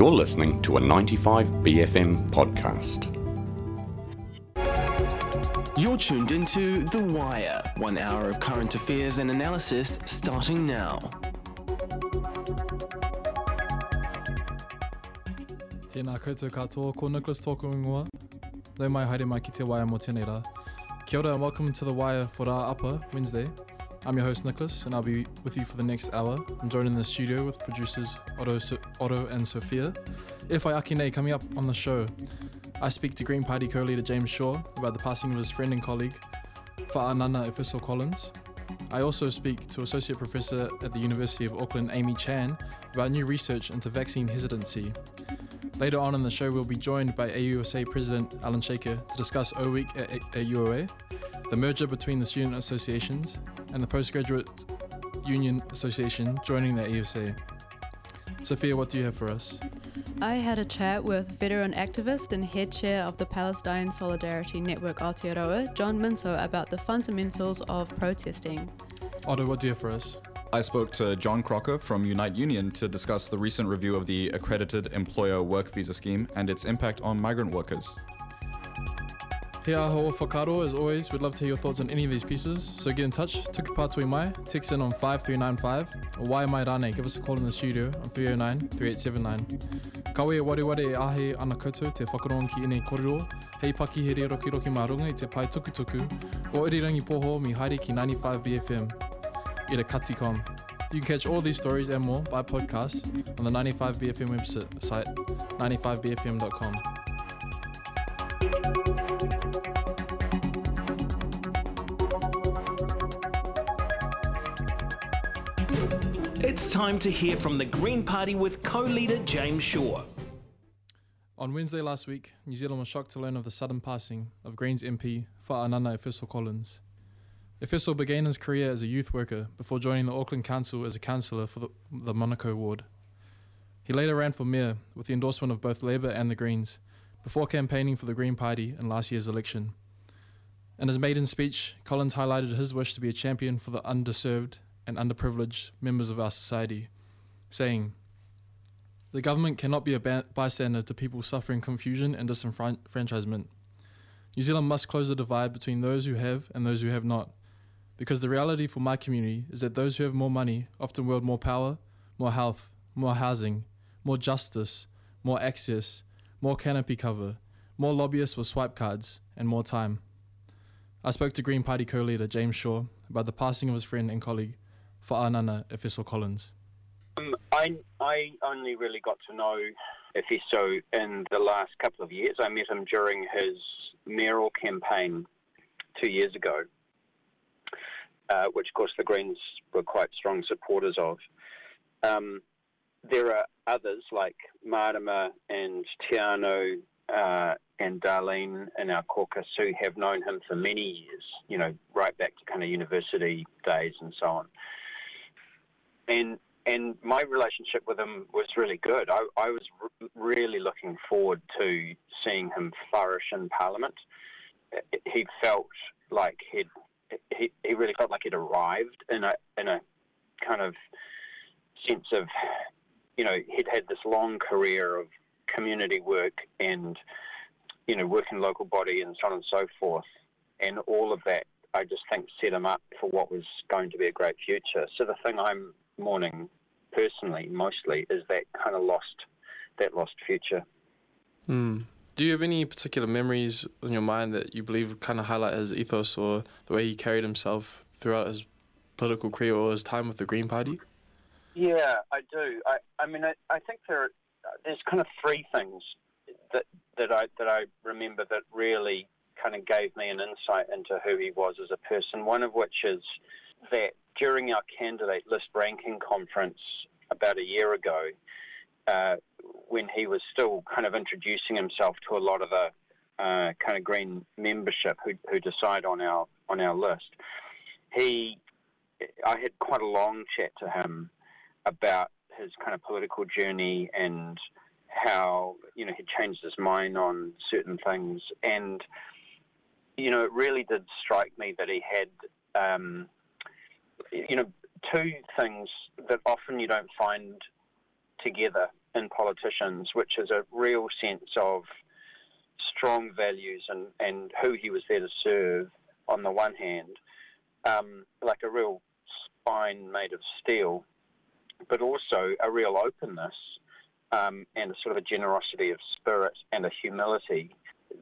You're listening to a 95BFM podcast. You're tuned into The Wire, one hour of current affairs and analysis starting now. Tēnā koutou katoa, ko Nicholas tōku ingoa. Nau mai haere mai ki te Wire mō tēnei rā. Kia ora and welcome to The Wire for Rā Upper, Wednesday. I'm your host Nicholas and I'll be with you for the next hour. I'm joined in the studio with producers Otto, so- Otto and Sophia. If I Akine coming up on the show, I speak to Green Party co-leader James Shaw about the passing of his friend and colleague Fa'anānā Efeso Collins. I also speak to Associate Professor at the University of Auckland Amy Chan about new research into vaccine hesitancy. Later on in the show, we'll be joined by AUSA President Alan Shaker to discuss O Week at, at UOA, the merger between the student associations, and the Postgraduate Union Association joining the AUSA. Sophia, what do you have for us? I had a chat with veteran activist and head chair of the Palestine Solidarity Network Aotearoa, John Minto, about the fundamentals of protesting. Otto, what do you have for us? I spoke to John Crocker from Unite Union to discuss the recent review of the Accredited Employer Work Visa Scheme and its impact on migrant workers. He aho whakaro, as always, we'd love to hear your thoughts on any of these pieces, so get in touch, tuku pātui mai, text in on 5395, or wai mai rane, give us a call in the studio on 309-3879. Kawe e ware ware e ahe ana koutou te whakarongo ki ine korero, hei paki he re roki roki marunga i te pai tuku tuku, o irirangi poho mi haere ki 95BFM, i re kati.com. You can catch all these stories and more by podcast on the 95BFM website, 95BFM.com. It's time to hear from the Green Party with co leader James Shaw. On Wednesday last week, New Zealand was shocked to learn of the sudden passing of Greens MP Fa'anānā Efeso Collins. Efeso began his career as a youth worker before joining the Auckland Council as a councillor for the, the Manukau ward. He later ran for mayor with the endorsement of both Labour and the Greens before campaigning for the Green Party in last year's election. In his maiden speech, Collins highlighted his wish to be a champion for the underserved and underprivileged members of our society, saying, The government cannot be a bystander to people suffering confusion and disenfranchisement. New Zealand must close the divide between those who have and those who have not, because the reality for my community is that those who have more money often wield more power, more health, more housing, more justice, more access, more canopy cover, more lobbyists with swipe cards, and more time. I spoke to Green Party co leader James Shaw about the passing of his friend and colleague, Fa'anānā Efeso Collins. Um, I I only really got to know Efeso in the last couple of years. I met him during his mayoral campaign two years ago, uh, which of course the Greens were quite strong supporters of. Um, there are others like Marama and Teanau uh, and Darlene in our caucus who have known him for many years, you know, right back to kind of university days and so on. And and my relationship with him was really good. I, I was r- really looking forward to seeing him flourish in Parliament. He felt like he'd he, he really felt like he'd arrived in a in a kind of sense of you know he'd had this long career of community work and you know work in local body and so on and so forth and all of that I just think set him up for what was going to be a great future. So the thing I'm mourning personally mostly is that kind of lost that lost future. Hmm. Do you have any particular memories in your mind that you believe kind of highlight his ethos or the way he carried himself throughout his political career or his time with the Green Party? Yeah, I do. I, I mean, I, I think there are, there's kind of three things that that I that I remember that really kind of gave me an insight into who he was as a person. One of which is that during our candidate list ranking conference about a year ago, uh, when he was still kind of introducing himself to a lot of the uh, kind of Green membership who, who decide on our on our list, he I had quite a long chat to him about his kind of political journey and how you know he changed his mind on certain things. And you know it really did strike me that he had um, you know two things that often you don't find together in politicians, which is a real sense of strong values and, and who he was there to serve on the one hand, um, like a real spine made of steel, but also a real openness um, and a sort of a generosity of spirit and a humility,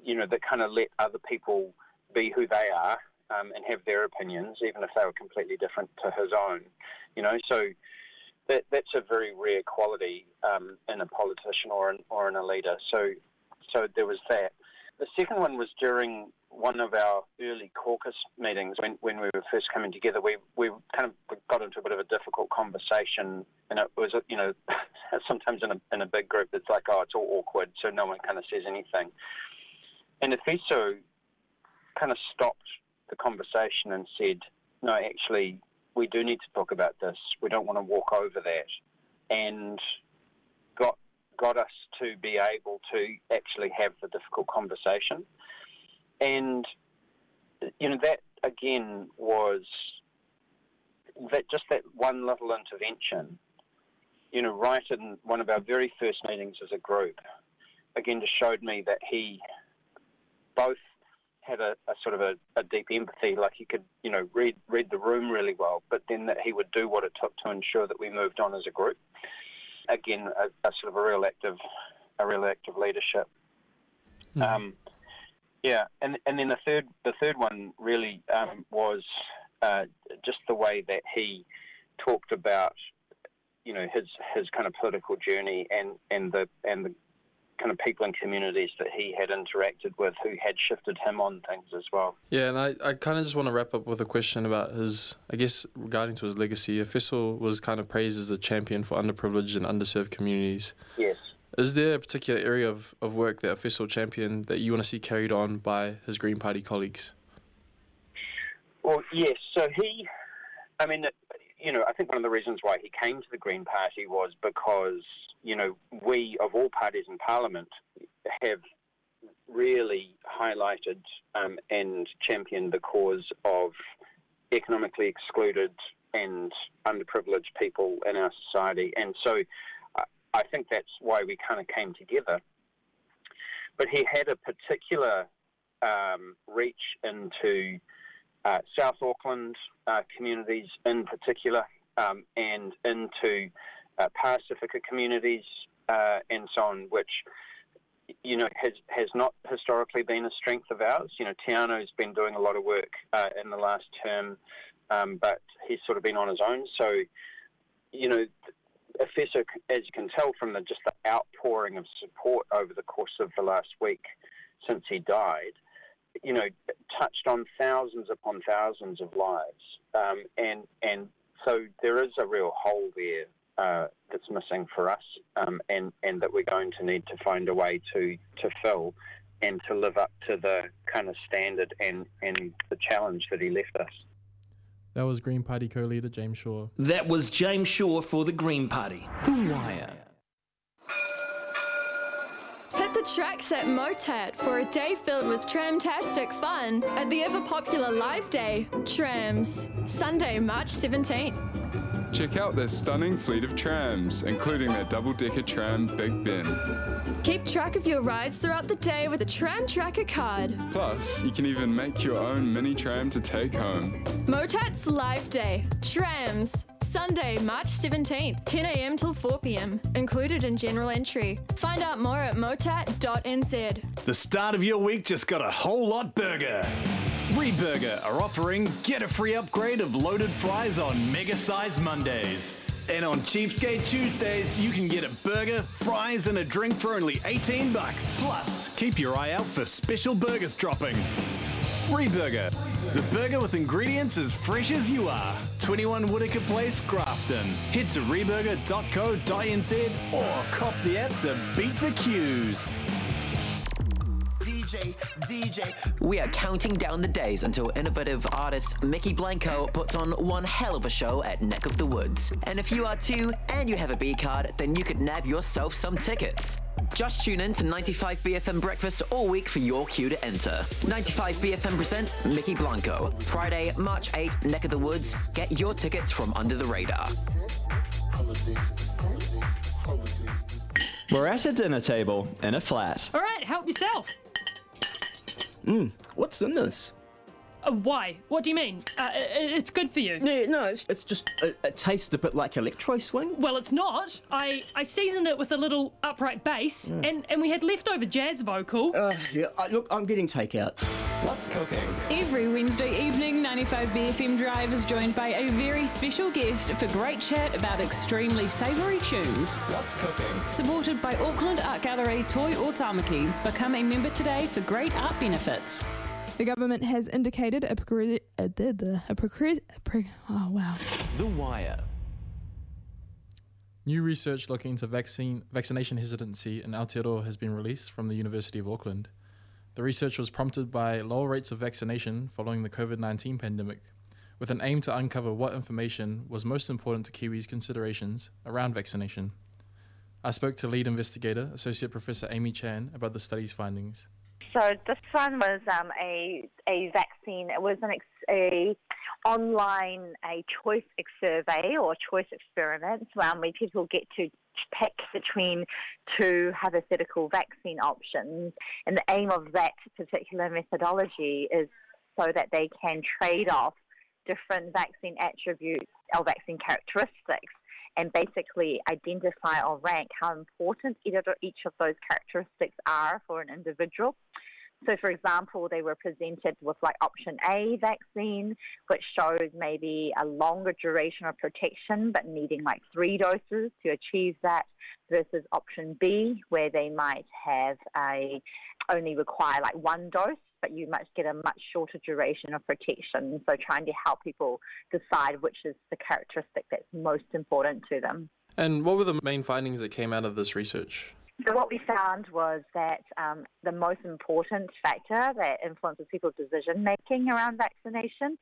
you know, that kind of let other people be who they are um, and have their opinions, even if they were completely different to his own, you know. So that that's a very rare quality um, in a politician or in, or in a leader. So so there was that. The second one was during one of our early caucus meetings when, when we were first coming together. We we kind of got into a bit of a difficult conversation, and it was you know sometimes in a in a big group it's like oh it's all awkward, so no one kind of says anything. And Efeso kind of stopped the conversation and said, no, actually, we do need to talk about this. We don't want to walk over that. And got got us to be able to actually have the difficult conversation. And you know that again was that just that one little intervention. You know, right in one of our very first meetings as a group, again just showed me that he both had a, a sort of a, a, deep empathy, like he could, you know, read read the room really well, but then that he would do what it took to ensure that we moved on as a group. Again, a, a sort of a real active, a real active leadership. Mm. Um, yeah, and and then the third the third one really um, was uh, just the way that he talked about, you know, his his kind of political journey and and the and the kind of people and communities that he had interacted with who had shifted him on things as well. Yeah, and I, I kind of just want to wrap up with a question about his, I guess, regarding to his legacy. Efeso was kind of praised as a champion for underprivileged and underserved communities. Yes. Is there a particular area of, of work that Efeso championed that you want to see carried on by his Green Party colleagues? Well, yes. So he, I mean, you know, I think one of the reasons why he came to the Green Party was because you know, we of all parties in Parliament have really highlighted um, and championed the cause of economically excluded and underprivileged people in our society. And so I think that's why we kind of came together. But he had a particular um, reach into uh, South Auckland uh, communities in particular um, and into uh, Pasifika communities, uh, and so on, which you know has has not historically been a strength of ours. You know, Teanau's been doing a lot of work uh, in the last term, um, but he's sort of been on his own. So, you know, Efeso, as you can tell from the just the outpouring of support over the course of the last week since he died, you know, touched on thousands upon thousands of lives, um, and and so there is a real hole there uh, that's missing for us, um, and and that we're going to need to find a way to to fill, and to live up to the kind of standard and and the challenge that he left us. That was Green Party co-leader James Shaw. That was James Shaw for the Green Party. The Wire. Hit the tracks at Motat for a day filled with tramtastic fun at the ever popular Live Day, Trams, Sunday, March 17th. Check out their stunning fleet of trams, including their double decker tram Big Ben. Keep track of your rides throughout the day with a Tram Tracker card. Plus, you can even make your own mini tram to take home. Motat's Live Day. Trams. Sunday, March 17th, 10am till 4pm. Included in general entry. Find out more at motat.nz. The start of your week just got a whole lot burger. Reburger are offering get a free upgrade of loaded fries on Mega Size Mondays. And on Cheapskate Tuesdays, you can get a burger, fries, and a drink for only 18 bucks. Plus, keep your eye out for special burgers dropping. Reburger, the burger with ingredients as fresh as you are. 21 Whitaker Place, Grafton. Head to reburger.co.nz or cop the app to beat the queues. DJ, DJ. We are counting down the days until innovative artist Mykki Blanco puts on one hell of a show at Neck of the Woods. And if you are too, and you have a B card, then you could nab yourself some tickets. Just tune in to 95BFM Breakfast all week for your cue to enter. 95BFM presents Mykki Blanco. Friday, March 8, Neck of the Woods. Get your tickets from under the radar. We're at a dinner table in a flat. All right, help yourself. Mmm, what's in this? Uh, why? What do you mean? Uh, i- i- it's good for you. Yeah, no, it's, it's just, it, it tastes a bit like electro swing. Well, it's not. I, I seasoned it with a little upright bass, and, and we had leftover jazz vocal. Uh, yeah, I, look, I'm getting takeout. What's cooking? Every Wednesday evening, 95BFM Drive is joined by a very special guest for great chat about extremely savoury tunes. What's cooking? Supported by Auckland Art Gallery Toi o Tamaki. Become a member today for great art benefits. The government has indicated a progr- a, the- the- a progr- a pro- oh wow. The Wire. New research looking into vaccine vaccination hesitancy in Aotearoa has been released from the University of Auckland. The research was prompted by lower rates of vaccination following the COVID 19 pandemic, with an aim to uncover what information was most important to Kiwis' considerations around vaccination. I spoke to lead investigator, Associate Professor Amy Chan, about the study's findings. So this one was um, a a vaccine. It was an ex- a online a choice survey or choice experiment um, where people get to pick between two hypothetical vaccine options, and the aim of that particular methodology is so that they can trade off different vaccine attributes or vaccine characteristics and basically identify or rank how important each of those characteristics are for an individual. So, for example, they were presented with like option A vaccine, which shows maybe a longer duration of protection, but needing like three doses to achieve that, versus option B, where they might have a only require like one dose, but you must get a much shorter duration of protection. So, trying to help people decide which is the characteristic that's most important to them. And what were the main findings that came out of this research? So what we found was that um, the most important factor that influences people's decision making around vaccination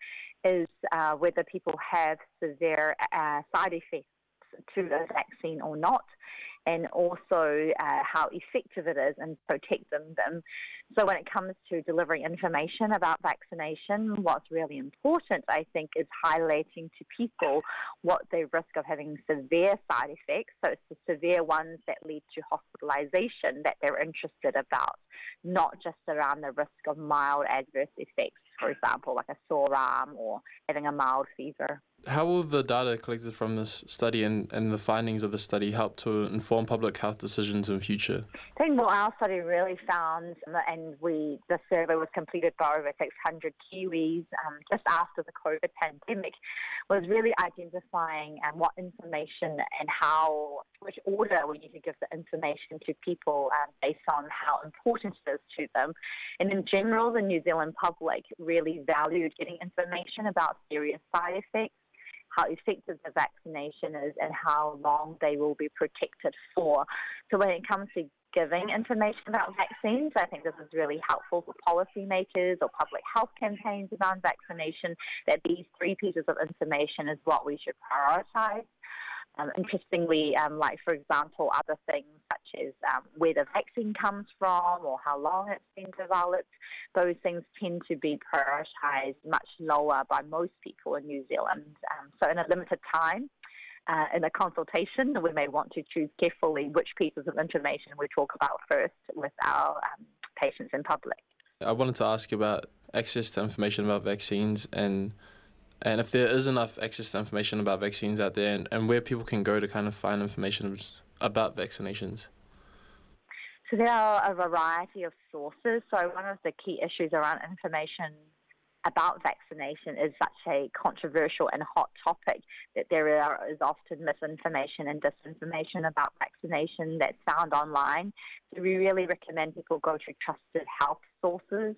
is uh, whether people have severe uh, side effects to the vaccine or not, and also uh, how effective it is in protecting them. So when it comes to delivering information about vaccination, what's really important, I think, is highlighting to people what the risk of having severe side effects. So it's the severe ones that lead to hospitalisation that they're interested about, not just around the risk of mild adverse effects, for example, like a sore arm or having a mild fever. How will the data collected from this study and, and the findings of the study help to inform public health decisions in future? I think what our study really found, and we the survey was completed by over 600 Kiwis um, just after the COVID pandemic, was really identifying um, what information and how, which order we need to give the information to people um, based on how important it is to them. And in general, the New Zealand public really valued getting information about serious side effects how effective the vaccination is and how long they will be protected for. So when it comes to giving information about vaccines, I think this is really helpful for policymakers or public health campaigns around vaccination, that these three pieces of information is what we should prioritise. Um, interestingly, um, like for example, other things such as um, where the vaccine comes from or how long it's been developed, those things tend to be prioritised much lower by most people in New Zealand. Um, so in a limited time, uh, in a consultation, we may want to choose carefully which pieces of information we talk about first with our um, patients in public. I wanted to ask about access to information about vaccines and and if there is enough access to information about vaccines out there and, and where people can go to kind of find information about vaccinations. So there are a variety of sources. So one of the key issues around information about vaccination is such a controversial and hot topic that there are, is often misinformation and disinformation about vaccination that's found online. So we really recommend people go to trusted health sources,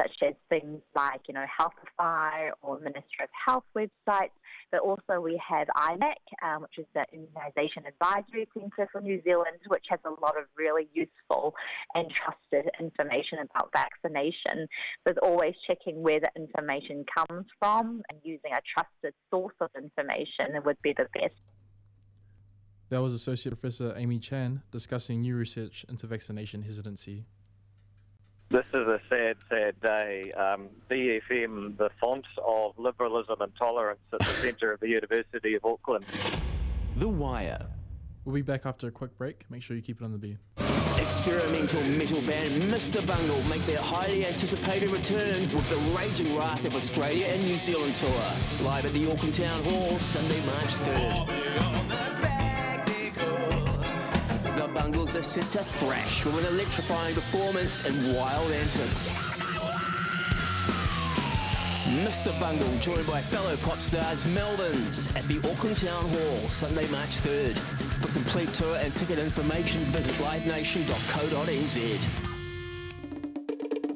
such as things like, you know, Healthify or Ministry of Health websites. But also we have IMAC, um, which is the Immunisation Advisory Centre for New Zealand, which has a lot of really useful and trusted information about vaccination. There's always checking where the information comes from and using a trusted source of information would be the best. That was Associate Professor Amy Chan discussing new research into vaccination hesitancy. This is a sad, sad day. Um, BFM, the font of liberalism and tolerance at the centre of the University of Auckland. The Wire. We'll be back after a quick break. Make sure you keep it on the beat. Experimental metal band Mr. Bungle make their highly anticipated return with the Raging Wrath of Australia and New Zealand tour. Live at the Auckland Town Hall, Sunday, March 3rd. Bungles are set to thrash with an electrifying performance and wild antics. Mr. Bungle, joined by fellow pop stars Melvins at the Auckland Town Hall, Sunday, March 3rd. For complete tour and ticket information, visit livenation.co.nz.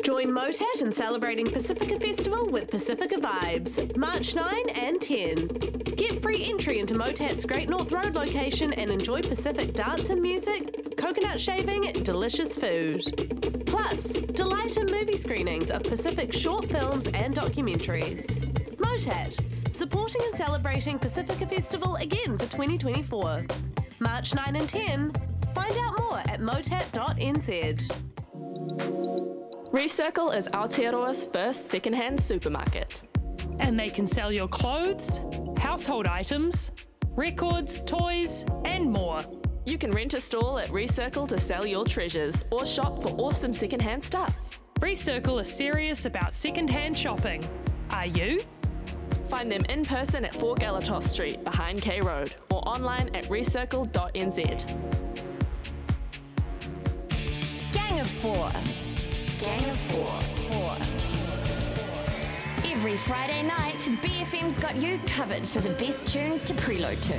Join Motat in celebrating Pasifika Festival with Pasifika Vibes, March 9 and 10. Get free entry into Motat's Great North Road location and enjoy Pacific dance and music, coconut shaving, delicious food. Plus, delight in movie screenings of Pacific short films and documentaries. Motat, supporting and celebrating Pasifika Festival again for 2024. March 9 and 10. Find out more at motat.nz. Recircle is Aotearoa's first secondhand supermarket. And they can sell your clothes, household items, records, toys, and more. You can rent a stall at Recircle to sell your treasures or shop for awesome secondhand stuff. Recircle is serious about secondhand shopping. Are you? Find them in person at 4 Galatos Street behind K Road or online at recircle.nz. Gang of Four. Gang of Four. Four. Every Friday night, BFM's got you covered for the best tunes to preload to.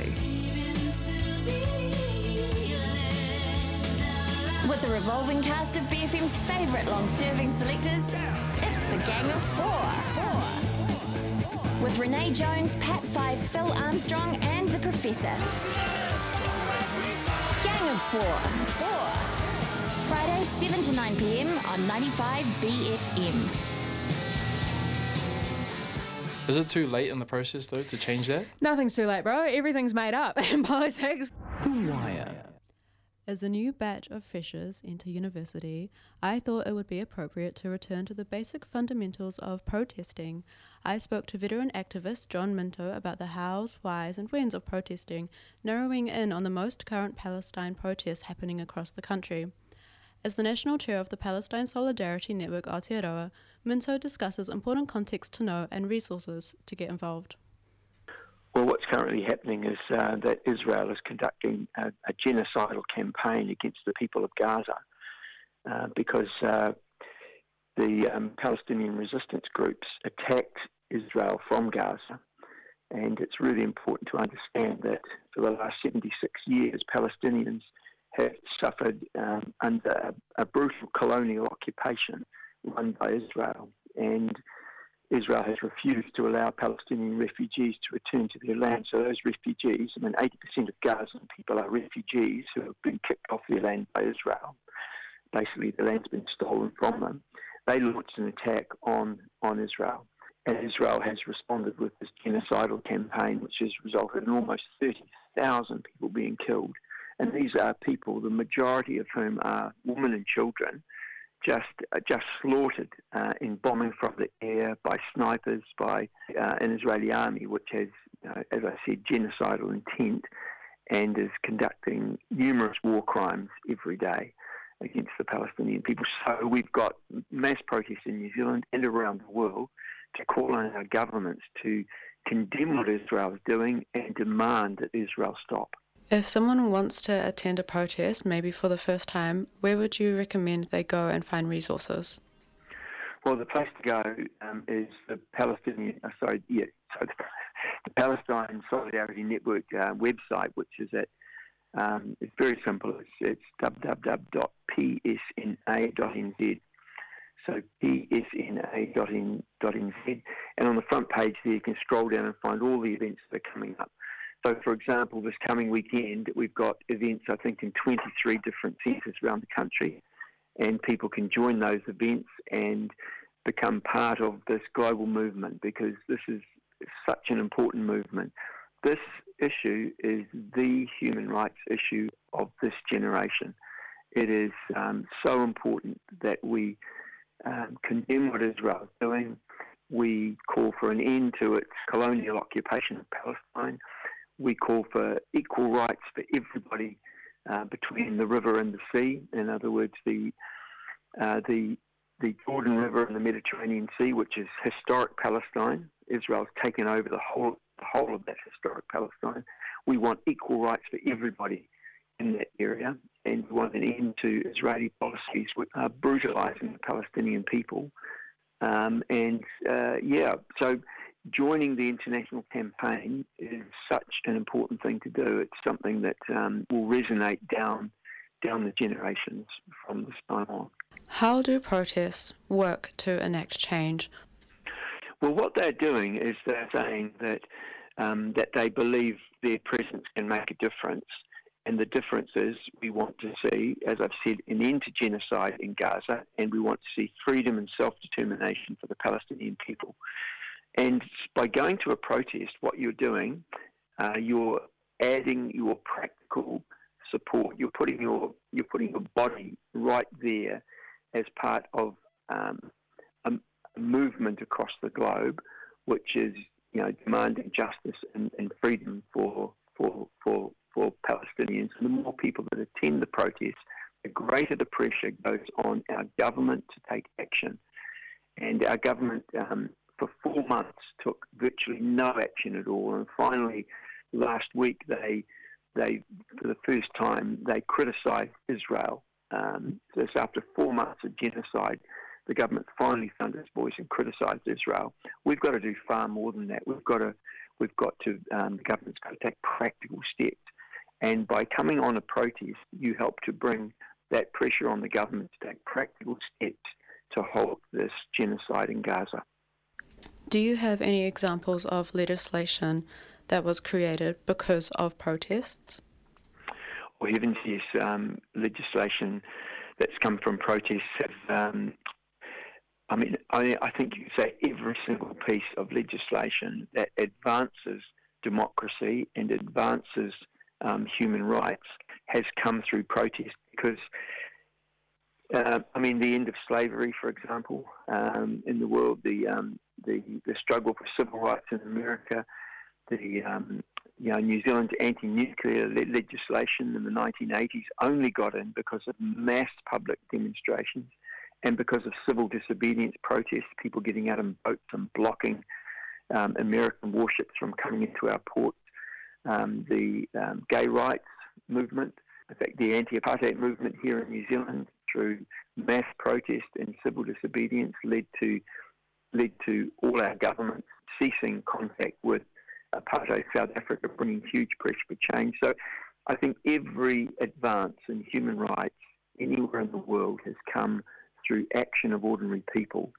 With a revolving cast of BFM's favourite long-serving selectors, it's the Gang of Four. Four. With Renee Jones, Pat Five, Phil Armstrong, and the Professor. Gang of Four. Four. Fridays 7 to 9 pm on 95 BFM. Is it too late in the process though to change that? Nothing's too late, bro. Everything's made up in politics. The Wire. As a new batch of freshers enter university, I thought it would be appropriate to return to the basic fundamentals of protesting. I spoke to veteran activist John Minto about the hows, whys, and whens of protesting, narrowing in on the most current Palestine protests happening across the country. As the national chair of the Palestine Solidarity Network Aotearoa, Minto discusses important context to know and resources to get involved. Well, what's currently happening is uh, that Israel is conducting a, a, genocidal campaign against the people of Gaza uh, because uh, the um, Palestinian resistance groups attacked Israel from Gaza. And it's really important to understand that for the last 76 years, Palestinians have suffered um, under a, a brutal colonial occupation run by Israel. And Israel has refused to allow Palestinian refugees to return to their land. So those refugees, I mean, 80% of Gazan people are refugees who have been kicked off their land by Israel. Basically, the land's been stolen from them. They launched an attack on, on Israel. And Israel has responded with this genocidal campaign, which has resulted in almost 30,000 people being killed. And these are people, the majority of whom are women and children, just uh, just slaughtered uh, in bombing from the air by snipers, by uh, an Israeli army, which has, as I said, genocidal intent and is conducting numerous war crimes every day against the Palestinian people. So we've got mass protests in New Zealand and around the world to call on our governments to condemn what Israel is doing and demand that Israel stop. If someone wants to attend a protest, maybe for the first time, where would you recommend they go and find resources? Well, the place to go um, is the Palestinian, uh, sorry, yeah, so the, the, Palestine Solidarity Network uh, website, which is at, um, it's very simple, it's, it's www.psna.nz. So psna.nz. And on the front page there, you can scroll down and find all the events that are coming up. So, for example, this coming weekend, we've got events, I think, in 23 different centres around the country, and people can join those events and become part of this global movement because this is such an important movement. This issue is the human rights issue of this generation. It is um, so important that we um, condemn what Israel is doing. We call for an end to its colonial occupation of Palestine we call for equal rights for everybody uh, between the river and the sea. In other words, the uh, the the Jordan River and the Mediterranean Sea, which is historic Palestine. Israel's taken over the whole the whole of that historic Palestine. We want equal rights for everybody in that area, and we want an end to Israeli policies which are brutalising the Palestinian people. Um, and uh, yeah, so joining the international campaign is such an important thing to do. It's something that um, will resonate down down the generations from this time on. How do protests work to enact change? Well, what they're doing is they're saying that um, that they believe their presence can make a difference, and the difference is we want to see, as I've said, an end to genocide in Gaza, and we want to see freedom and self-determination for the Palestinian people. And by going to a protest, what you're doing, uh, you're adding your practical support. You're putting your you're putting your body right there as part of um, a, a, movement across the globe, which is you know demanding justice and, and freedom for for for for Palestinians. And the more people that attend the protests, the greater the pressure goes on our government to take action. And our government, um, for four months, took virtually no action at all. And finally, last week, they they, for the first time, they criticised Israel. Um, after four months of genocide, the government finally found its voice and criticised Israel. We've got to do far more than that. We've got to, we've got to, um, the government's got to take practical steps. And by coming on a protest, you help to bring that pressure on the government to take practical steps to halt this genocide in Gaza. Do you have any examples of legislation that was created because of protests? Well, heavens yes, um, legislation that's come from protests have. Um, I mean, I, I think you could say every single piece of legislation that advances democracy and advances um, human rights has come through protest because. Uh, I mean, the end of slavery, for example, um, in the world, the, um, the the struggle for civil rights in America, the um, you know, New Zealand's anti-nuclear le- legislation in the 1980s only got in because of mass public demonstrations and because of civil disobedience protests, people getting out in boats and blocking um, American warships from coming into our ports. Um, the um, gay rights movement, in fact, the anti-apartheid movement here in New Zealand through mass protest and civil disobedience led to led to all our governments ceasing contact with apartheid South Africa, bringing huge pressure for change. So I think every advance in human rights anywhere in the world has come through action of ordinary people.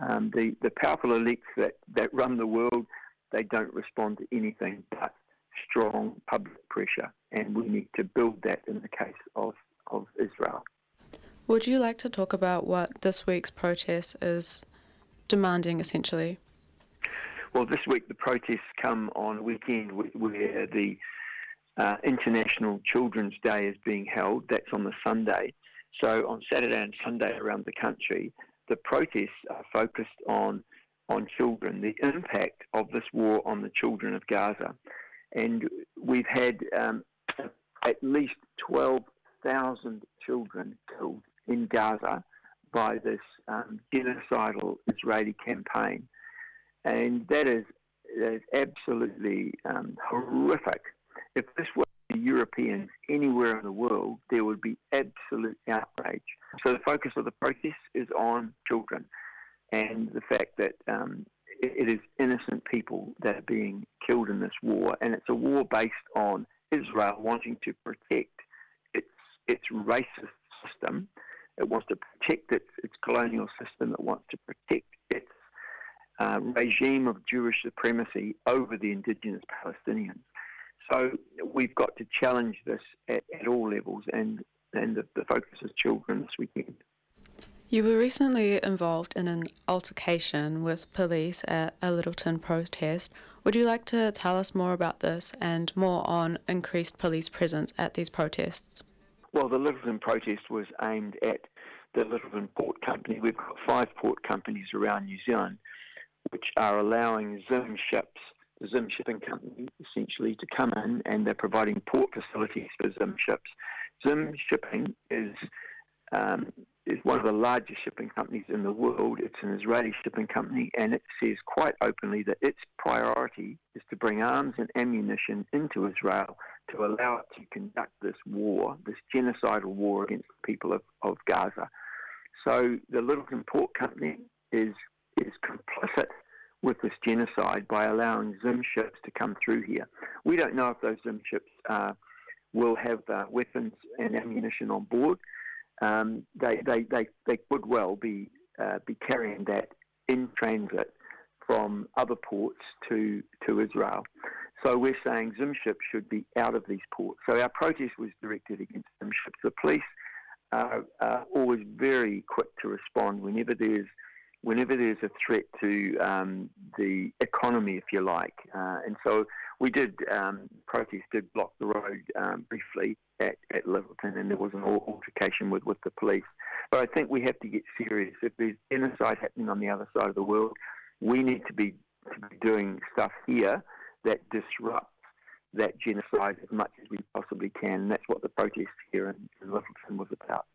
Um, the, the powerful elites that, that run the world, they don't respond to anything but strong public pressure, and we need to build that in the case of, of Israel. Would you like to talk about what this week's protest is demanding essentially? Well, this week the protests come on a weekend where the uh, International Children's Day is being held. That's on the Sunday. So on Saturday and Sunday around the country, the protests are focused on on children, the impact of this war on the children of Gaza, and we've had um, at least 12,000 children killed in Gaza by this um, genocidal Israeli campaign and that is, that is absolutely um, horrific. If this were the Europeans anywhere in the world, there would be absolute outrage. So the focus of the protest is on children and the fact that um, it, it is innocent people that are being killed in this war, and it's a war based on Israel wanting to protect its its racist system. It wants to protect its, its colonial system. It wants to protect its uh, regime of Jewish supremacy over the indigenous Palestinians. So we've got to challenge this at, at all levels, and, and the, the focus is children this weekend. You were recently involved in an altercation with police at a Lyttelton protest. Would you like to tell us more about this and more on increased police presence at these protests? Well, the Lyttelton protest was aimed at the Lyttelton Port Company. We've got five port companies around New Zealand which are allowing Zim ships Zim Shipping Company essentially to come in and they're providing port facilities for Zim ships. Zim Shipping is um, is one of the largest shipping companies in the world. It's an Israeli shipping company, and it says quite openly that its priority is to bring arms and ammunition into Israel to allow it to conduct this war, this genocidal war against the people of, of Gaza. So the Lyttelton Port Company is is complicit with this genocide by allowing Zim ships to come through here. We don't know if those Zim ships uh, will have uh, weapons and ammunition on board. Um, they, they, they, they could well be, uh, be carrying that in transit from other ports to, to Israel. So we're saying Zim ships should be out of these ports. So our protest was directed against Zim ships. The police are, are always very quick to respond whenever there's whenever there's a threat to um, the economy, if you like. Uh, and so we did, um, protest did block the road um, briefly at, at Lyttelton, and there was an altercation with, with the police. But I think we have to get serious. If there's genocide happening on the other side of the world, we need to be, to be doing stuff here that disrupts that genocide as much as we possibly can. And that's what the protest here in, in Littleton was about.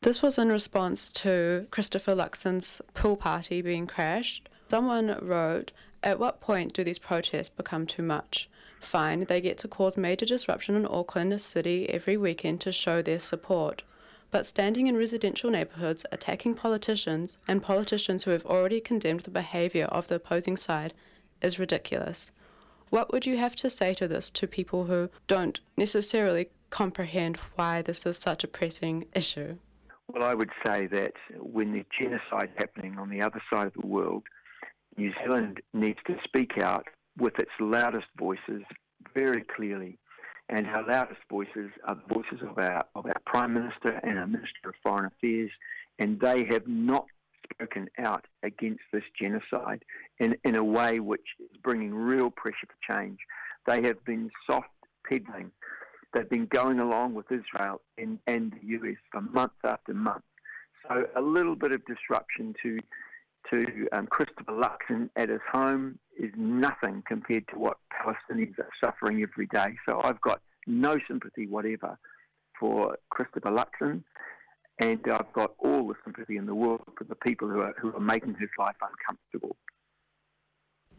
This was in response to Christopher Luxon's pool party being crashed. Someone wrote, At what point do these protests become too much? Fine, they get to cause major disruption in Auckland a City every weekend to show their support. But standing in residential neighbourhoods, attacking politicians, and politicians who have already condemned the behaviour of the opposing side is ridiculous. What would you have to say to this to people who don't necessarily comprehend why this is such a pressing issue? Well, I would say that when there's genocide happening on the other side of the world, New Zealand needs to speak out with its loudest voices very clearly. And our loudest voices are the voices of our, of our Prime Minister and our Minister of Foreign Affairs, and they have not spoken out against this genocide in, in a way which is bringing real pressure for change. They have been soft peddling They've been going along with Israel and, and the US for month after month. So a little bit of disruption to to um, Christopher Luxon at his home is nothing compared to what Palestinians are suffering every day. So I've got no sympathy whatever for Christopher Luxon, and I've got all the sympathy in the world for the people who are who are making his life uncomfortable.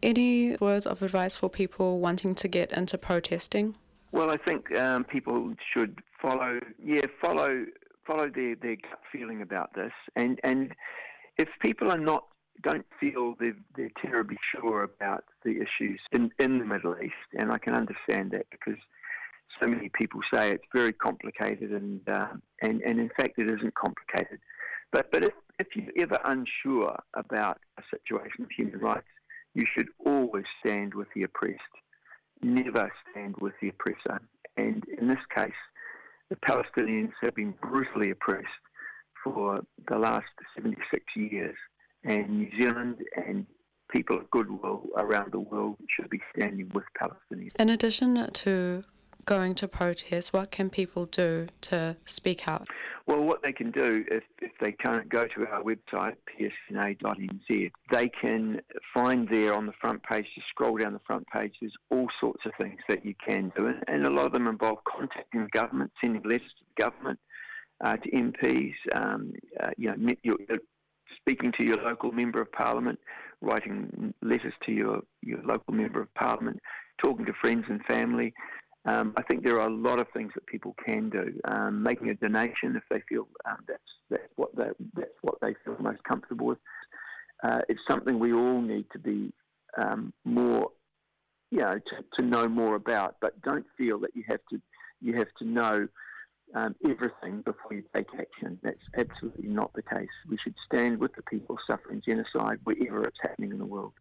Any words of advice for people wanting to get into protesting? Well, I think um, people should follow, yeah, follow follow their, their gut feeling about this, and and if people are not don't feel they're, they're terribly sure about the issues in, in the Middle East, and I can understand that because so many people say it's very complicated, and uh, and and in fact it isn't complicated. But but if if you're ever unsure about a situation of human rights, you should always stand with the oppressed never stand with the oppressor. And in this case, the Palestinians have been brutally oppressed for the last 76 years. And New Zealand and people of goodwill around the world should be standing with Palestinians. In addition to going to protest, what can people do to speak out? Well, what they can do if, if they can't go to our website, psna.nz, they can find there on the front page, just scroll down the front page, there's all sorts of things that you can do. And, and a lot of them involve contacting the government, sending letters to the government, uh, to MPs, um, uh, you know, you're, speaking to your local member of parliament, writing letters to your, your local member of parliament, talking to friends and family, um, I think there are a lot of things that people can do. Um, making a donation if they feel um, that's that's what they, that's what they feel most comfortable with. Uh, it's something we all need to be um, more, you know, to, to know more about. But don't feel that you have to you have to know um, everything before you take action. That's absolutely not the case. We should stand with the people suffering genocide wherever it's happening in the world.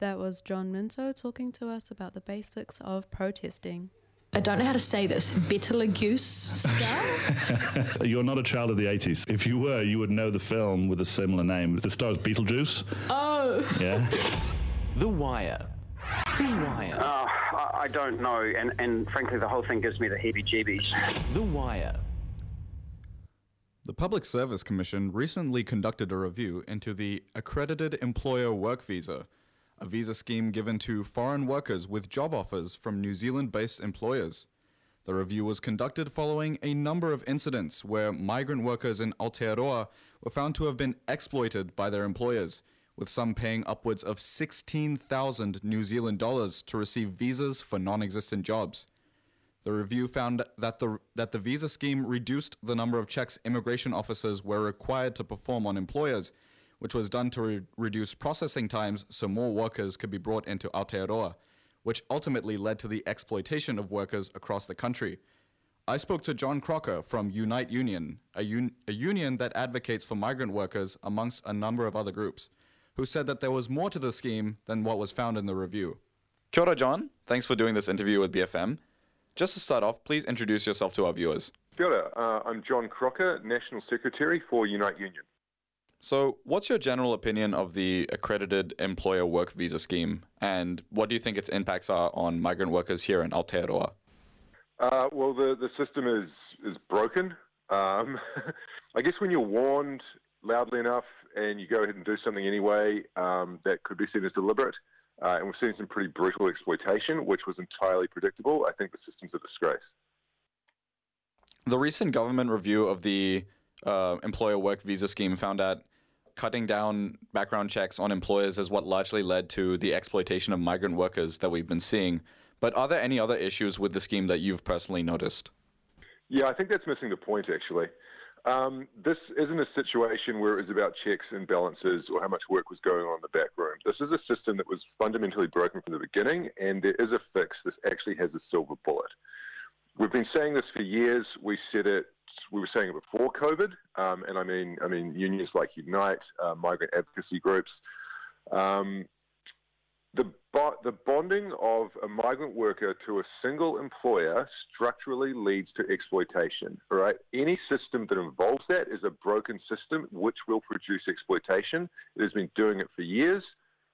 That was John Minto talking to us about the basics of protesting. I don't know how to say this. Betelgeuse star? You're not a child of the 80s. If you were, you would know the film with a similar name. The star is Beetlejuice. Oh. Yeah. the Wire. The Wire. Uh, I don't know, and, and frankly, the whole thing gives me the heebie jeebies. The Wire. The Public Service Commission recently conducted a review into the Accredited Employer Work Visa a visa scheme given to foreign workers with job offers from New Zealand based employers. The review was conducted following a number of incidents where migrant workers in Aotearoa were found to have been exploited by their employers, with some paying upwards of 16,000 New Zealand dollars to receive visas for non existent jobs. The review found that the, that the visa scheme reduced the number of checks immigration officers were required to perform on employers, which was done to re- reduce processing times so more workers could be brought into Aotearoa, which ultimately led to the exploitation of workers across the country. I spoke to John Crocker from Unite Union, a, un- a union that advocates for migrant workers amongst a number of other groups, who said that there was more to the scheme than what was found in the review. Kia ora, John. Thanks for doing this interview with BFM. Just to start off, please introduce yourself to our viewers. Kia ora. Uh, I'm John Crocker, National Secretary for Unite Union. So, what's your general opinion of the accredited employer work visa scheme, and what do you think its impacts are on migrant workers here in Aotearoa? Uh, well, the, the system is, is broken. Um, I guess when you're warned loudly enough and you go ahead and do something anyway, um, that could be seen as deliberate. Uh, and we've seen some pretty brutal exploitation, which was entirely predictable. I think the system's a disgrace. The recent government review of the uh, employer work visa scheme found that cutting down background checks on employers is what largely led to the exploitation of migrant workers that we've been seeing. But are there any other issues with the scheme that you've personally noticed? Yeah, I think that's missing the point, actually. Um, this isn't a situation where it was about checks and balances or how much work was going on in the back room. This is a system that was fundamentally broken from the beginning, and there is a fix. This actually has a silver bullet. We've been saying this for years. We said it. We were saying it before COVID, um, and I mean, I mean, unions like Unite, uh, migrant advocacy groups. Um, the, bo- the bonding of a migrant worker to a single employer structurally leads to exploitation. Right, any system that involves that is a broken system which will produce exploitation. It has been doing it for years.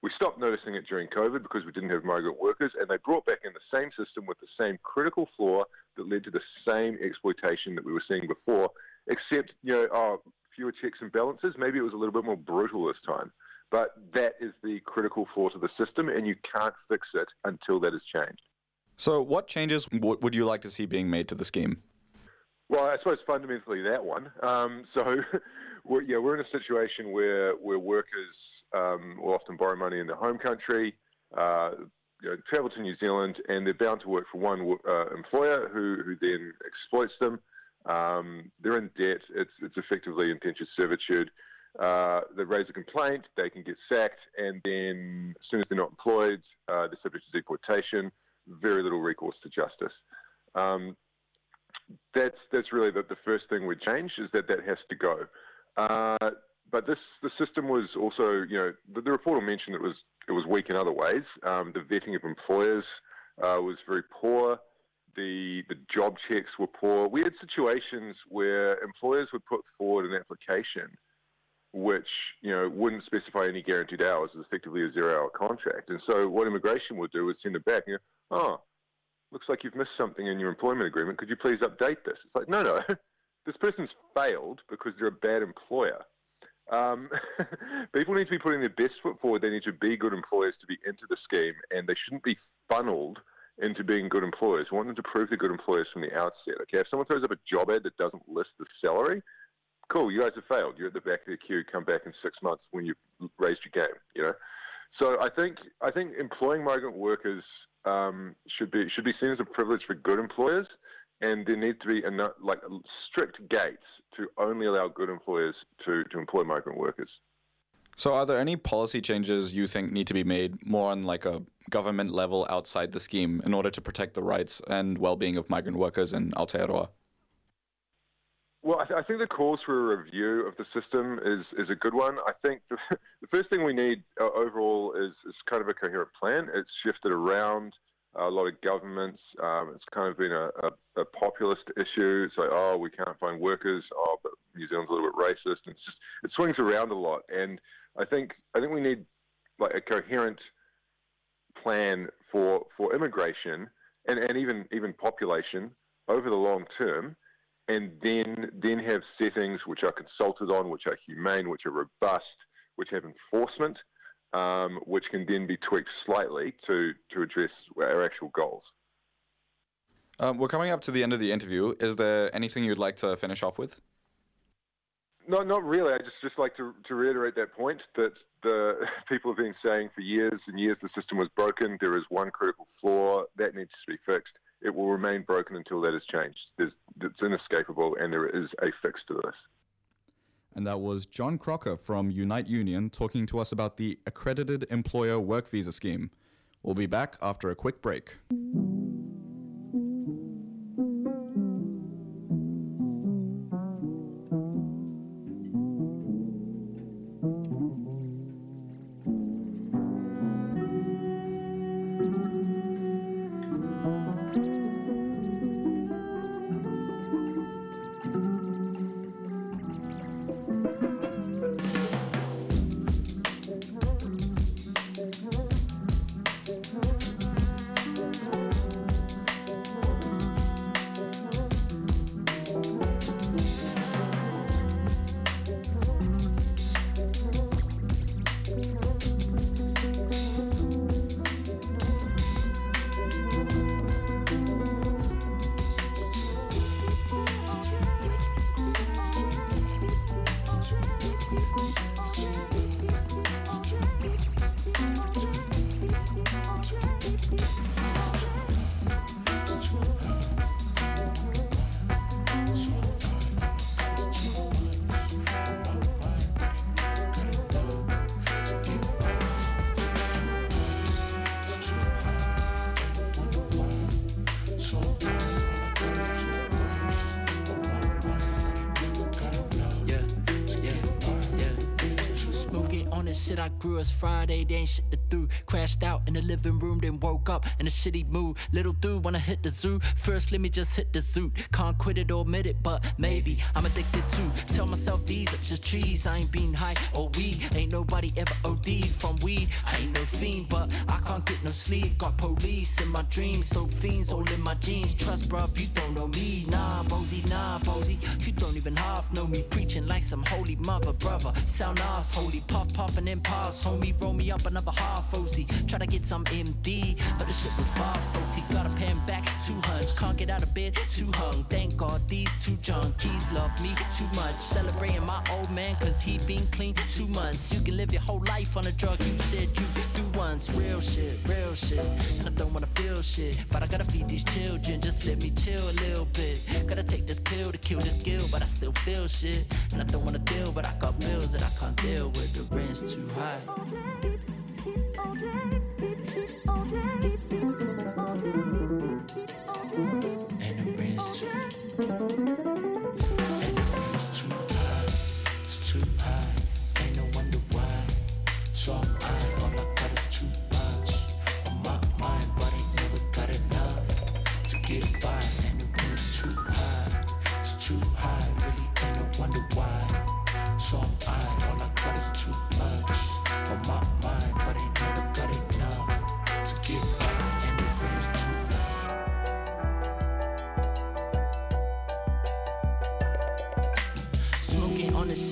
We stopped noticing it during COVID because we didn't have migrant workers, and they brought back in the same system with the same critical flaw that led to the same exploitation that we were seeing before, except you know, oh, fewer checks and balances. Maybe it was a little bit more brutal this time. But that is the critical flaw to the system, and you can't fix it until that is changed. So, what changes would you like to see being made to the scheme? Well, I suppose fundamentally that one. Um, so, we're, yeah, we're in a situation where where workers um, will often borrow money in their home country, uh, you know, travel to New Zealand, and they're bound to work for one uh, employer who who then exploits them. Um, they're in debt. It's it's effectively indentured servitude. Uh, they raise a complaint, they can get sacked, and then as soon as they're not employed, uh, they're subject to deportation. Very little recourse to justice. Um, that's that's really the, the first thing we change is that that has to go. Uh, but this the system was also you know the, the report will mention it was it was weak in other ways. Um, the vetting of employers uh, was very poor. The the job checks were poor. We had situations where employers would put forward an application which you know wouldn't specify any guaranteed hours. It's effectively a zero-hour contract. And so what immigration would do is send it back. And go, oh, looks like you've missed something in your employment agreement. Could you please update this? It's like, no, no, this person's failed because they're a bad employer. Um, people need to be putting their best foot forward. They need to be good employers to be into the scheme, and they shouldn't be funneled into being good employers. We want them to prove they're good employers from the outset. Okay, if someone throws up a job ad that doesn't list the salary, cool, you guys have failed. You're at the back of the queue. Come back in six months when you've raised your game. You know, so I think I think employing migrant workers um, should be should be seen as a privilege for good employers, and there need to be like strict gates to only allow good employers to to employ migrant workers. So, are there any policy changes you think need to be made more on like a government level outside the scheme in order to protect the rights and well-being of migrant workers in Aotearoa? Well, I, th- I, think the calls for a review of the system is, is a good one. I think the, the first thing we need uh, overall is, is kind of a coherent plan. It's shifted around a lot of governments. Um, it's kind of been a, a, a, populist issue. It's like, oh, we can't find workers. Oh, but New Zealand's a little bit racist. And just it swings around a lot. And I think I think we need like a coherent plan for for immigration and, and even even population over the long term and then then have settings which are consulted on, which are humane, which are robust, which have enforcement. um, which can then be tweaked slightly to, to address our actual goals. Um, we're coming up to the end of the interview. Is there anything you'd like to finish off with? No, not really. I just just like to, to reiterate that point that the people have been saying for years and years the system was broken. There is one critical flaw that needs to be fixed. It will remain broken until that is changed. There's, it's inescapable, and there is a fix to this. And that was John Crocker from Unite Union talking to us about the Accredited Employer Work Visa Scheme. We'll be back after a quick break. Shit I grew as Friday, they ain't shit to do. Crashed out in the living room, then woke up in a shitty mood. Little dude wanna hit the zoo. First, let me just hit the zoot. Can't quit it or admit it, but maybe I'm addicted to. Tell myself these are just trees. I ain't been high or weed. Ain't nobody ever OD'd from weed. I ain't no fiend, but I can't get no sleep. Got police in my dreams, dope fiends all in my jeans. Trust, bruv, you don't know me. Nah, Bozy, nah, Bozy. You don't even half know me. Preaching like some holy mother, brother. Sound ass, holy puff, puff, then pass. Homie, roll me up another half OZ. Try to get some MD, but the shit was bob salty. Gotta pay him back too hunch. Can't get out of bed too hung. Thank God these two junkies love me too much. Celebrating my old man, cause he been clean two months. You can live your whole life on a drug you said you do once. Real shit, real shit. And I don't wanna feel shit, but I gotta feed these children. Just let me chill a little bit. Gotta take this pill to kill this guilt, but I still feel shit. And I don't wanna deal, but I got bills that I can't deal with. The rent's too high.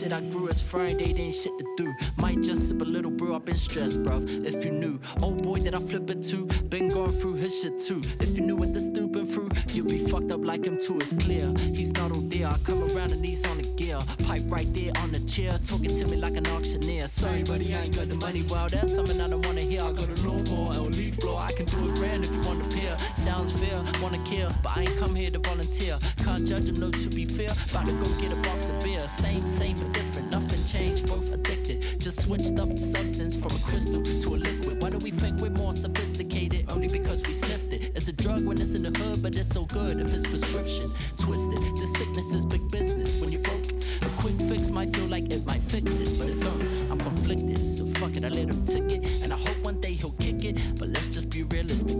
Shit I grew as Friday, there ain't shit to do. Might just sip a little brew, I've been stressed, bruv. If you knew, old boy that I flip it to, been going through his shit too. If you knew what this dude been through, you'd be fucked up like him too. It's clear, he's not all there. I come around and he's on the gear. Pipe right there on the chair, talking to me like an auctioneer. Sorry, buddy, I ain't got the money. Well, that's something I don't wanna hear. I got a lawnmower or a leaf blower. I can do a grand if you want peer. Sounds fair, wanna kill, but I ain't come here to volunteer. Can't judge him, no, to be fair. About to go get a box of beer. Same, same, but different. Nothing changed, both addicted. Just switched up the substance from a crystal to a liquid. Why do we think we're more sophisticated? Only because we sniffed it. It's a drug when it's in the hood, but it's so good if it's prescription. Twisted, the sickness is big business. When you're broke, a quick fix might feel like it might fix it, but it don't. I'm conflicted, so fuck it, I let him tick it. And I hope one day he'll kick it. But let's just be realistic,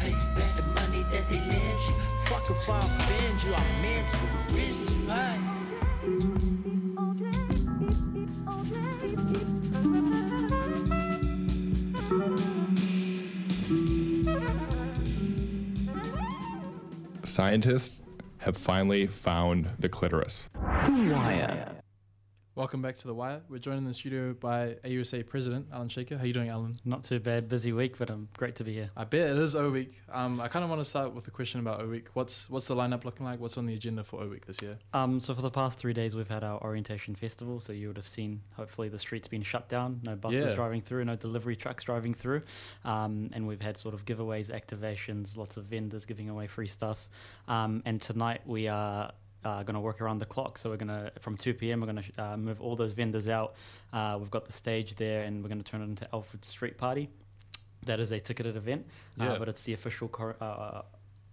Pay you back the money that they lend you. Fuck if I offend you, I'm meant to risk Scientists have finally found the clitoris. The Wire. Welcome back to The Wire. We're joined in the studio by AUSA President Alan Shaker. How are you doing, Alan? Not too bad. Busy week, but um, great to be here. I bet it is O Week. Um, I kind of want to start with a question about O Week. What's what's the lineup looking like? What's on the agenda for O Week this year? Um, so for the past three days, we've had our orientation festival. So you would have seen, hopefully, the streets been shut down. No buses Yeah. driving through, no delivery trucks driving through, um, and we've had sort of giveaways, activations, lots of vendors giving away free stuff. Um, and tonight we are. Uh, going to work around the clock, so we're going to from 2 p.m. We're going to uh, move all those vendors out. Uh, we've got the stage there, and we're going to turn it into Alfred Street Party. That is a ticketed event, Yeah. uh, but it's the official cor- uh,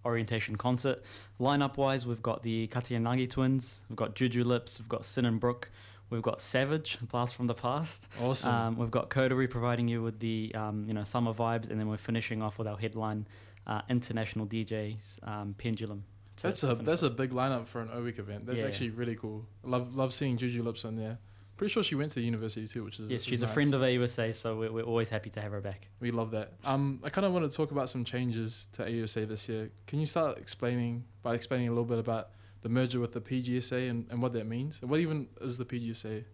orientation concert. Lineup wise, we've got the Katianagi twins, we've got Juju Lips, we've got Sin and Brook, we've got Savage, Blast from the Past. Awesome. Um, we've got Coterie providing you with the um, you know summer vibes, and then we're finishing off with our headline uh, international DJs um, Pendulum. That's a that's a big lineup for an O Week event. That's Yeah. actually really cool. Love love seeing Juju Lips on there. Pretty sure she went to the university too, which is Yes, she's a friend of AUSA, so we're, we're always happy to have her back. We love that. Um, I kind of want to talk about some changes to AUSA this year. Can you start explaining by explaining a little bit about the merger with the PGSA and, and what that means? And what even is the PGSA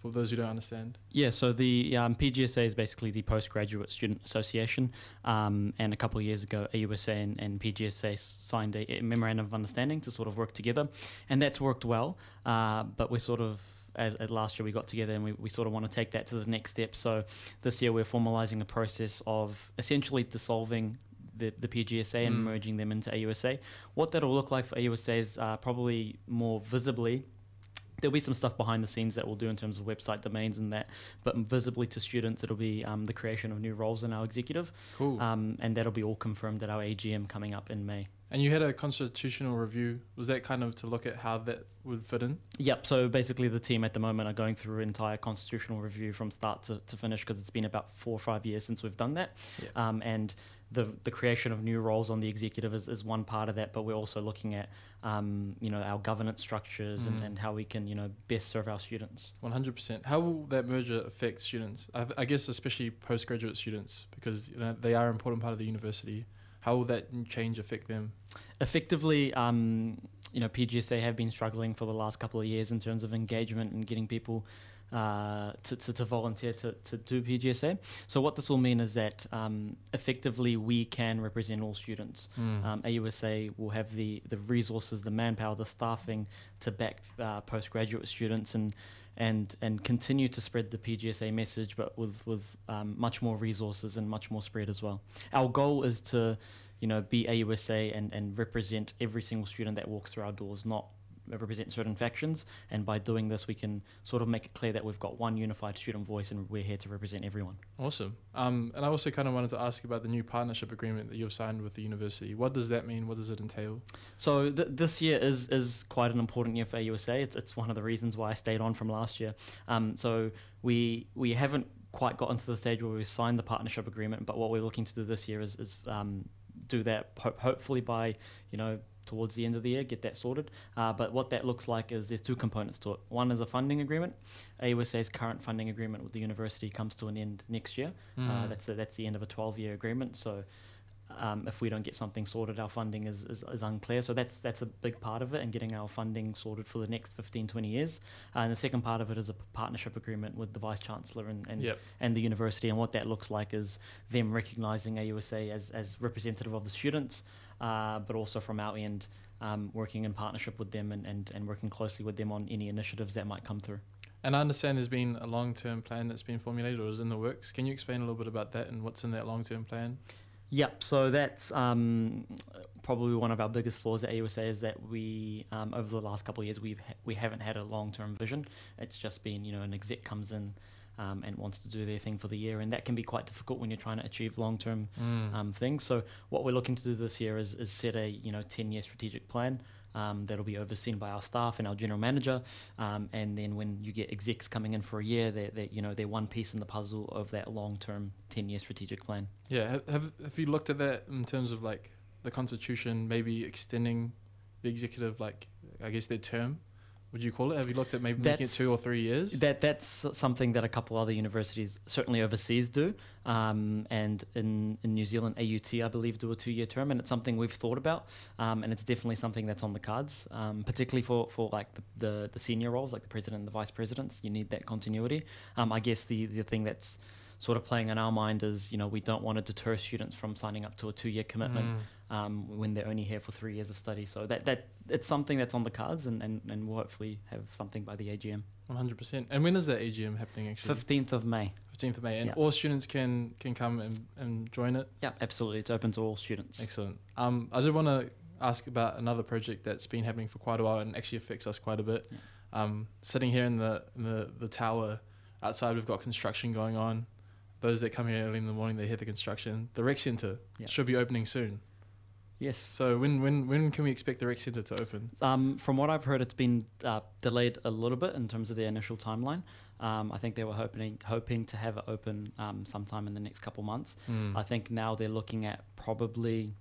for those who don't understand? Yeah, so the um, PGSA is basically the Postgraduate Student Association, um, and a couple of years ago, AUSA and, and PGSA signed a, a memorandum of understanding to sort of work together, and that's worked well. Uh, but we're sort of as, as last year we got together and we, we sort of want to take that to the next step. So this year we're formalising the process of essentially dissolving the, the PGSA and Mm. merging them into AUSA. What that'll look like for AUSA is uh, probably more visibly there'll be some stuff behind the scenes that we'll do in terms of website domains and that, but visibly to students, it'll be um, the creation of new roles in our executive. Cool. Um, and that'll be all confirmed at our AGM coming up in May. And you had a constitutional review. Was that kind of to look at how that would fit in? Yep. So basically, the team at the moment are going through entire constitutional review from start to, to finish because it's been about four or five years since we've done that. Yeah. Um, and the the creation of new roles on the executive is, is one part of that, but we're also looking at um, you know our governance structures and, Mm. and how we can you know best serve our students. One hundred percent. How will that merger affect students? I, I guess especially postgraduate students because you know, they are an important part of the university. How will that change affect them? effectively, um, you know, PGSA have been struggling for the last couple of years in terms of engagement and getting people uh, to, to, to volunteer to, to do PGSA. So what this will mean is that um, effectively we can represent all students. Mm. Um, AUSA will have the, the resources, the manpower, the staffing to back uh, postgraduate students and and and continue to spread the PGSA message, but with with um, much more resources and much more spread as well. Our goal is to, you know, be AUSA and and represent every single student that walks through our doors, not represent certain factions. And by doing this, we can sort of make it clear that we've got one unified student voice, and we're here to represent everyone. Awesome. Um, and I also kind of wanted to ask about the new partnership agreement that you've signed with the university. What does that mean? What does it entail? So th- this year is is quite an important year for AUSA. It's it's one of the reasons why I stayed on from last year. Um, so we we haven't quite gotten to the stage where we've signed the partnership agreement, but what we're looking to do this year is is um, do that ho- hopefully by you know towards the end of the year get that sorted. Uh, but what that looks like is there's two components to it. One is a funding agreement. AUSA's current funding agreement with the university comes to an end next year. Uh, Mm. that's a, that's the end of a 12 year agreement. So um, if we don't get something sorted, our funding is, is, is unclear. So that's that's a big part of it and getting our funding sorted for the next 15, 20 years. Uh, and the second part of it is a partnership agreement with the Vice Chancellor and, and, Yep. and the university. And what that looks like is them recognising AUSA as, as representative of the students, uh, but also from our end, um, working in partnership with them and, and, and working closely with them on any initiatives that might come through. And I understand there's been a long term plan that's been formulated or is in the works. Can you explain a little bit about that and what's in that long term plan? Yep. So that's um, probably one of our biggest flaws at AUSA is that we, um, over the last couple of years, we've ha- we haven't had a long term vision. It's just been, you know, an exec comes in um, and wants to do their thing for the year, and that can be quite difficult when you're trying to achieve long term Mm. um, things. So what we're looking to do this year is, is set a you know 10 year strategic plan. Um, that'll be overseen by our staff and our general manager, um, and then when you get execs coming in for a year, they're, they're you know they're one piece in the puzzle of that long-term ten-year strategic plan. Yeah, have, have have you looked at that in terms of like the constitution, maybe extending the executive like I guess their term? Would you call it? Have you looked at maybe making it two or three years? That that's something that a couple other universities, certainly overseas, do. Um, and in, in New Zealand, AUT, I believe, do a two-year term, and it's something we've thought about. Um, and it's definitely something that's on the cards, um, particularly for, for like the, the, the senior roles, like the president and the vice presidents. You need that continuity. Um, I guess the the thing that's sort of playing in our mind is, you know, we don't want to deter students from signing up to a two-year commitment Mm. Um, when they're only here for three years of study. So that that it's something that's on the cards, and, and, and we'll hopefully have something by the AGM. One hundred percent. And when is that AGM happening? Actually, Fifteenth of May. Fifteenth of May, and Yeah. all students can can come and, and join it. Yeah, absolutely. It's open to all students. Excellent. Um, I did want to ask about another project that's been happening for quite a while and actually affects us quite a bit. Um, sitting here in the in the the tower outside, we've got construction going on. Those that come here early in the morning, they hear the construction. The rec center Yeah. should be opening soon. Yes. So when when when can we expect the rec center to open? Um, from what I've heard, it's been uh, delayed a little bit in terms of the initial timeline. Um, I think they were hoping hoping to have it open um, sometime in the next couple months. Mm. I think now they're looking at probably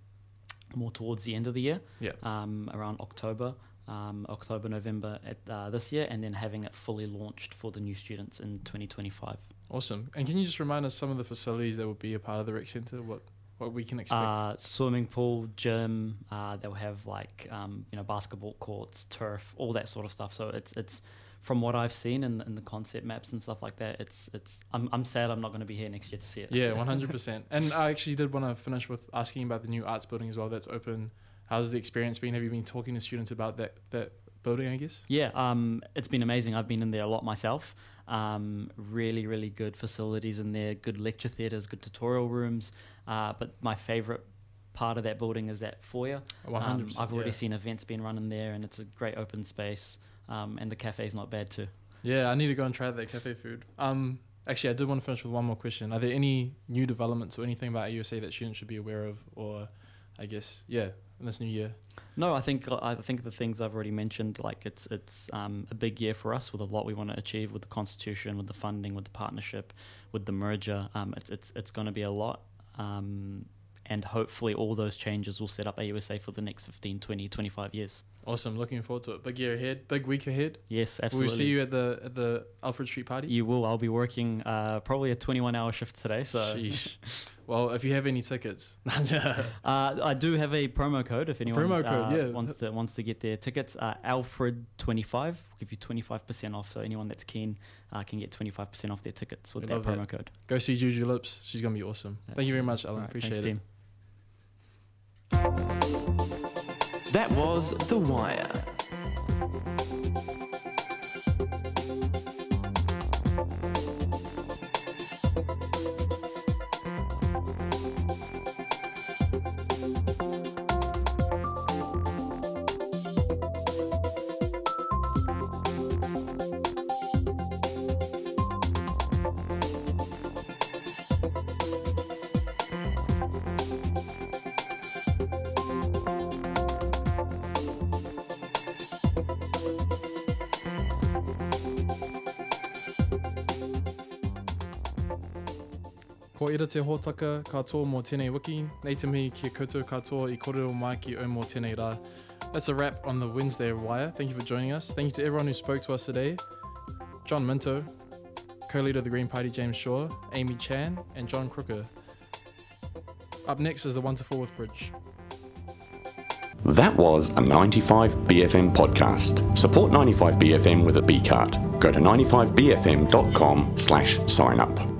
more towards the end of the year. Yeah. Um, around October, um, October November at uh, this year, and then having it fully launched for the new students in 2025. Awesome. And can you just remind us some of the facilities that will be a part of the rec center? What what we can expect? Uh, swimming pool, gym. Uh, they'll have like um, you know basketball courts, turf, all that sort of stuff. So it's it's from what I've seen in, in the concept maps and stuff like that. It's it's I'm I'm sad I'm not going to be here next year to see it. Yeah, one hundred percent. And I actually did want to finish with asking about the new arts building as well. That's open. How's the experience been? Have you been talking to students about that that building? I guess. Yeah, um, it's been amazing. I've been in there a lot myself. Um, really, really good facilities in there, good lecture theatres, good tutorial rooms. Uh, but my favourite part of that building is that foyer. 100%, Um, I've already yeah. seen events being run in there, and it's a great open space. Um, and the cafe's not bad too. Yeah, I need to go and try that cafe food. Um, actually, I did want to finish with one more question. Are there any new developments or anything about AUSA that students should be aware of, or I guess yeah, in this new year? No, I think I think the things I've already mentioned, like it's it's um, a big year for us with a lot we want to achieve with the constitution, with the funding, with the partnership, with the merger. Um, it's it's it's going to be a lot, um, and hopefully all those changes will set up AUSA for the next 15, 20, 25 years. Awesome, looking forward to it. Big year ahead, big week ahead. Yes, Will absolutely. we see you at the at the Alfred Street party? You will. I'll be working uh, probably a 21 hour shift today. So. well, if you have any tickets, uh, I do have a promo code if anyone Promo code, uh, yeah. wants to wants to get their tickets. Uh, Alfred twenty five will give you twenty five percent off. So anyone that's keen uh, can get twenty five percent off their tickets with We that promo that. code. Go see Juju Lips. She's gonna be awesome. Thank you very much, Alan. Alright, Appreciate thanks, it. team. That was The Wire. Ira te hōtaka katoa mō tēnei wiki, nei te mihi kia koutou katoa i kōrero mai ki mō tēnei rā. That's a wrap on the Wednesday Wire. Thank you for joining us. Thank you to everyone who spoke to us today. John Minto, co-leader of the Green Party James Shaw, Amy Chan, and John Crocker. Up next is the One to Four with Bridge. That was a 95BFM podcast. Support 95BFM with a B card. Go to 95BFM.com slash sign up.